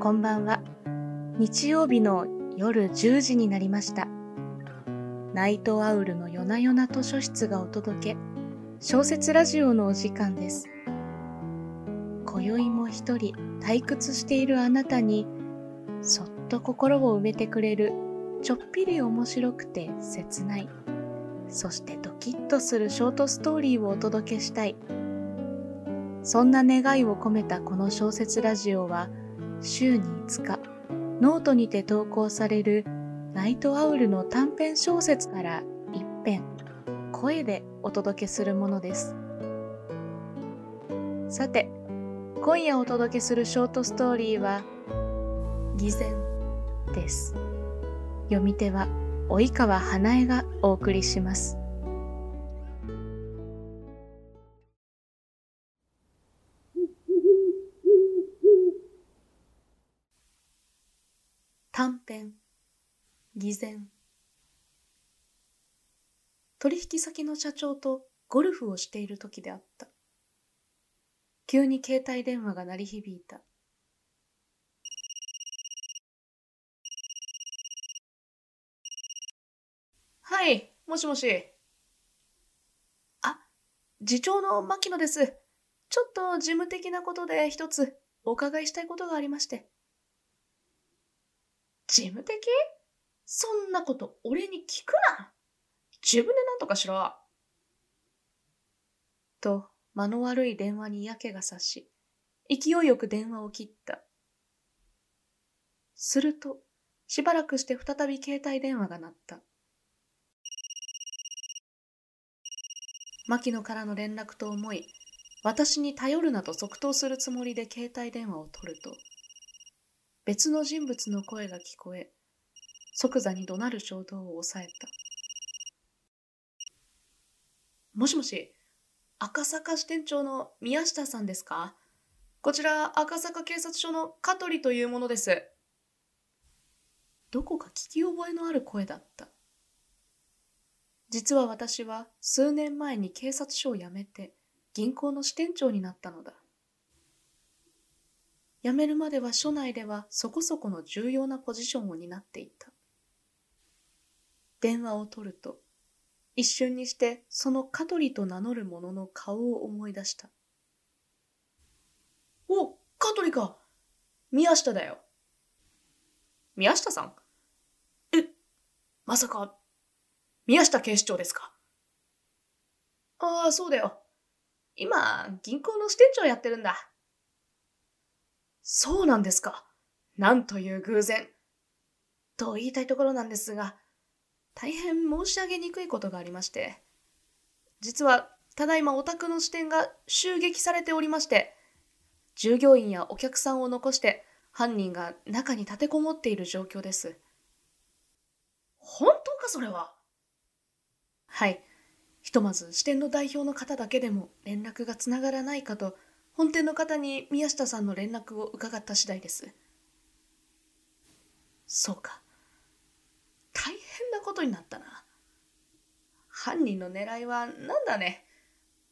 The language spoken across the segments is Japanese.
こんばんは。日曜日の夜10時になりました。ナイトアウルの夜な夜な図書室がお届け、小説ラジオのお時間です。今宵も一人退屈しているあなたに、そっと心を埋めてくれる、ちょっぴり面白くて切ない、そしてドキッとするショートストーリーをお届けしたい。そんな願いを込めたこの小説ラジオは、週に5日、ノートにて投稿されるナイトアウルの短編小説から一編、声でお届けするものです。さて、今夜お届けするショートストーリーは、偽善です。読み手は及川花江がお送りします。偽善。取引先の社長とゴルフをしている時であった。急に携帯電話が鳴り響いた。はいもしもし。あ次長の牧野です。ちょっと事務的なことで一つお伺いしたいことがありまして。事務的？そんなこと俺に聞くな。自分で何とかしろ。と間の悪い電話に嫌気がさし勢いよく電話を切った。するとしばらくして再び携帯電話が鳴った。牧野からの連絡と思い私に頼るなと即答するつもりで携帯電話を取ると別の人物の声が聞こえ、即座に怒鳴る衝動を抑えた。もしもし、赤坂支店長の宮下さんですか？こちら赤坂警察署の香取というものです。どこか聞き覚えのある声だった。実は私は数年前に警察署を辞めて銀行の支店長になったのだ。辞めるまでは署内ではそこそこの重要なポジションを担っていた。電話を取ると、一瞬にしてその香取と名乗る者の顔を思い出した。お、香取か宮下だよ。宮下さん？え、まさか、宮下警視長ですか？ああ、そうだよ。今、銀行の支店長やってるんだ。そうなんですか。なんという偶然。と言いたいところなんですが、大変申し上げにくいことがありまして、実は、ただいまお宅の支店が襲撃されておりまして、従業員やお客さんを残して、犯人が中に立てこもっている状況です。本当か、それは？はい。ひとまず支店の代表の方だけでも連絡がつながらないかと、本店の方に宮下さんの連絡を伺った次第です。そうか。変なことになったな。犯人の狙いは何だね。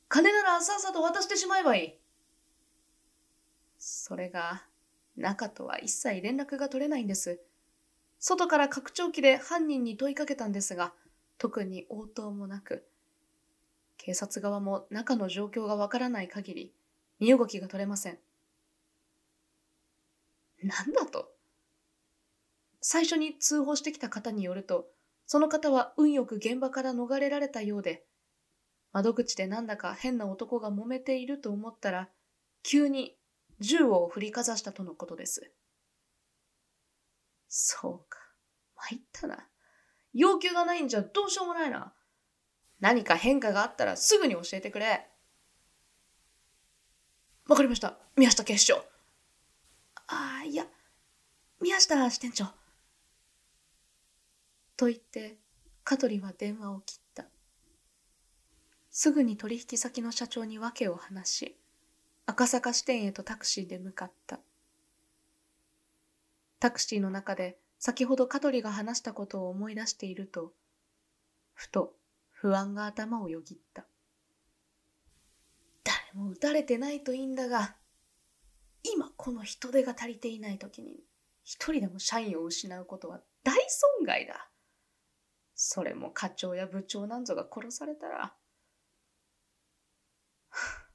金ならさっさと渡してしまえばいい。それが、中とは一切連絡が取れないんです。外から拡張器で犯人に問いかけたんですが、特に応答もなく、警察側も中の状況がわからない限り、身動きが取れません。なんだと最初に通報してきた方によると、その方は運よく現場から逃れられたようで、窓口でなんだか変な男が揉めていると思ったら、急に銃を振りかざしたとのことです。そうか。参ったな。要求がないんじゃどうしようもないな。何か変化があったらすぐに教えてくれ。わかりました。宮下警視長。ああ、いや、宮下支店長。と言って、香取は電話を切った。すぐに取引先の社長に訳を話し、赤坂支店へとタクシーで向かった。タクシーの中で先ほど香取が話したことを思い出していると、ふと不安が頭をよぎった。誰も撃たれてないといいんだが、今この人手が足りていない時に一人でも社員を失うことは大損害だ。それも課長や部長なんぞが殺されたら、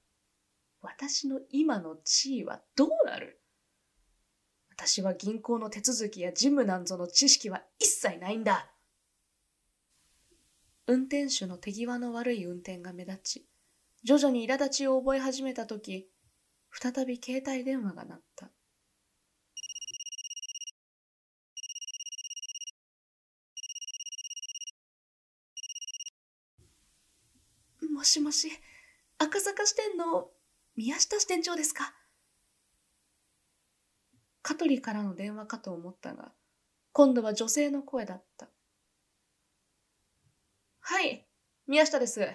私の今の地位はどうなる？私は銀行の手続きや事務なんぞの知識は一切ないんだ。運転手の手際の悪い運転が目立ち、徐々に苛立ちを覚え始めたとき、再び携帯電話が鳴った。もしもし、赤坂支店の宮下支店長ですか？香取からの電話かと思ったが、今度は女性の声だった。はい、宮下です。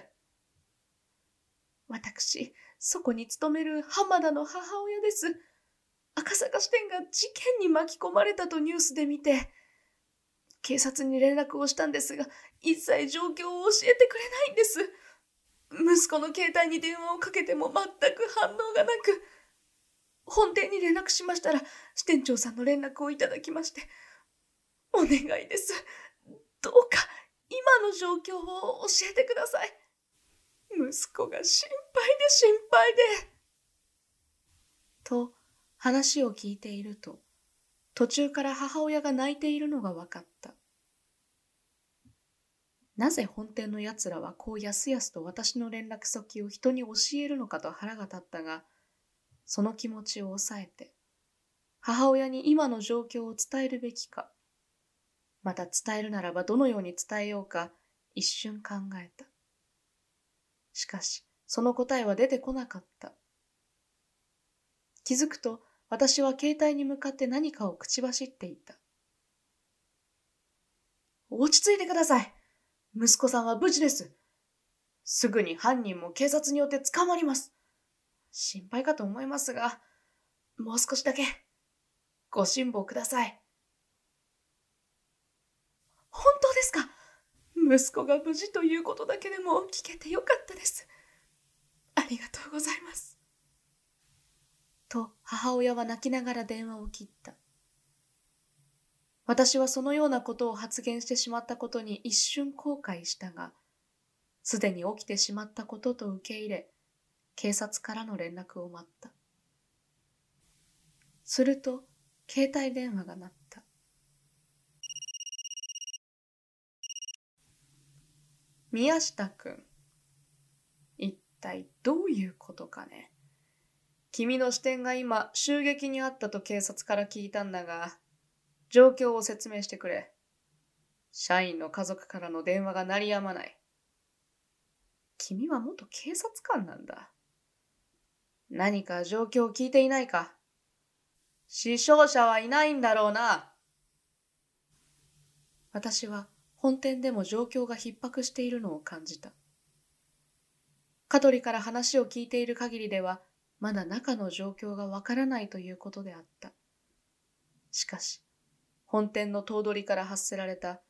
私、そこに勤める浜田の母親です。赤坂支店が事件に巻き込まれたとニュースで見て、警察に連絡をしたんですが、一切状況を教えてくれないんです。息子の携帯に電話をかけても全く反応がなく、本店に連絡しましたら、支店長さんの連絡をいただきまして、お願いです。どうか、今の状況を教えてください。息子が心配で心配で。と、話を聞いていると、途中から母親が泣いているのが分かった。なぜ本店の奴らはこうやすやすと私の連絡先を人に教えるのかと腹が立ったが、その気持ちを抑えて、母親に今の状況を伝えるべきか、また伝えるならばどのように伝えようか一瞬考えた。しかし、その答えは出てこなかった。気づくと、私は携帯に向かって何かを口走っていた。落ち着いてください。息子さんは無事です。すぐに犯人も警察によって捕まります。心配かと思いますが、もう少しだけ、ご辛抱ください。本当ですか？息子が無事ということだけでも聞けてよかったです。ありがとうございます。と母親は泣きながら電話を切った。私はそのようなことを発言してしまったことに一瞬後悔したが、すでに起きてしまったことと受け入れ、警察からの連絡を待った。すると、携帯電話が鳴った。宮下くん。一体どういうことかね。君の視点が今、襲撃にあったと警察から聞いたんだが、状況を説明してくれ。社員の家族からの電話が鳴りやまない。君は元警察官なんだ。何か状況を聞いていないか死傷者はいないんだろうな。私は本店でも状況が逼迫しているのを感じた。香取から話を聞いている限りでは、まだ中の状況がわからないということであった。しかし、本店の頭取から発せられた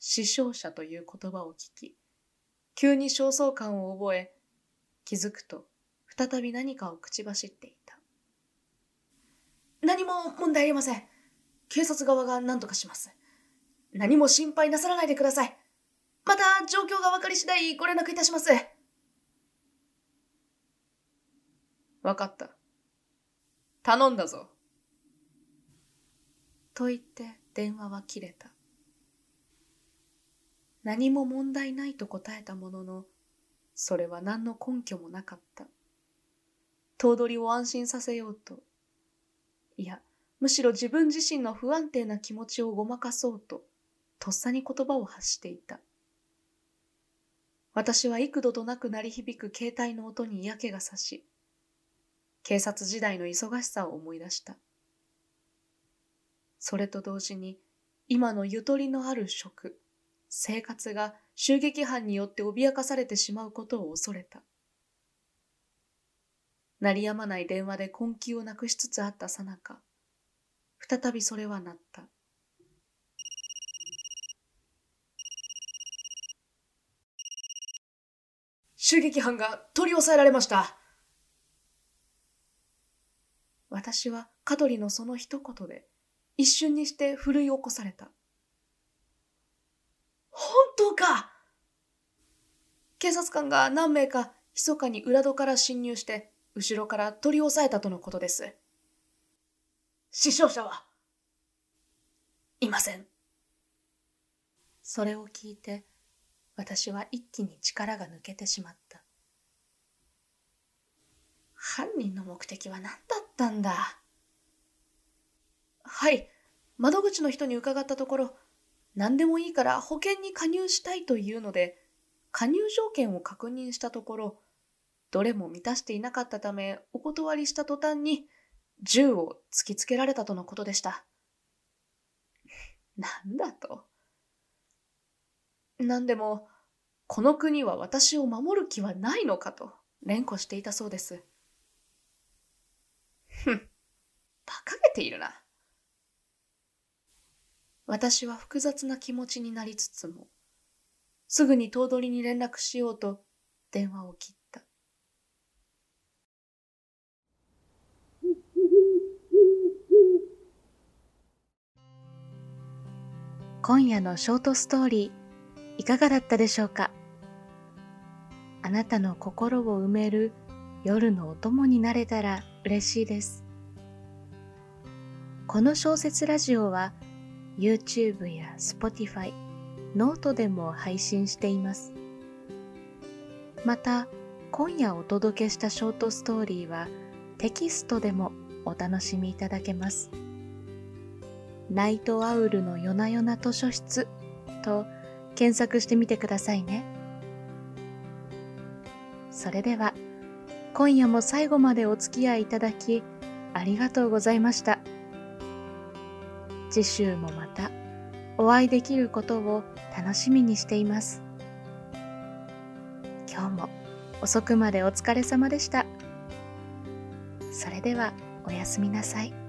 死傷者という言葉を聞き、急に焦燥感を覚え、気づくと再び何かを口走っていた。何も問題ありません。警察側が何とかします。何も心配なさらないでください。また状況が分かり次第ご連絡いたします。分かった。頼んだぞ。と言って電話は切れた。何も問題ないと答えたものの、それは何の根拠もなかった。頭取を安心させようと、いや、むしろ自分自身の不安定な気持ちをごまかそうと、とっさに言葉を発していた。私は幾度となく鳴り響く携帯の音に嫌気がさし、警察時代の忙しさを思い出した。それと同時に、今のゆとりのある職、生活が襲撃犯によって脅かされてしまうことを恐れた。鳴りやまない電話で根気をなくしつつあったさなか、再びそれは鳴った。襲撃犯が取り押さえられました。私は香取のその一言で一瞬にして奮い起こされた。本当か？警察官が何名か密かに裏戸から侵入して後ろから取り押さえたとのことです。死傷者は？いません。それを聞いて私は一気に力が抜けてしまった。犯人の目的は何だったんだ？はい、窓口の人に伺ったところ、何でもいいから保険に加入したいというので、加入条件を確認したところ、どれも満たしていなかったため、お断りした途端に、銃を突きつけられたとのことでした。なんだと。何でも、この国は私を守る気はないのかと連呼していたそうです。ふん、馬鹿げているな。私は複雑な気持ちになりつつも、すぐに頭取に連絡しようと電話を切った。今夜のショートストーリーいかがだったでしょうか？あなたの心を埋める夜のお供になれたら嬉しいです。この小説ラジオは YouTube や Spotify、 note でも配信しています。また、今夜お届けしたショートストーリーはテキストでもお楽しみいただけます。ナイトアウルの夜な夜な図書室と検索してみてくださいね。それでは、今夜も最後までお付き合いいただき、ありがとうございました。次週もまたお会いできることを楽しみにしています。今日も遅くまでお疲れ様でした。それではおやすみなさい。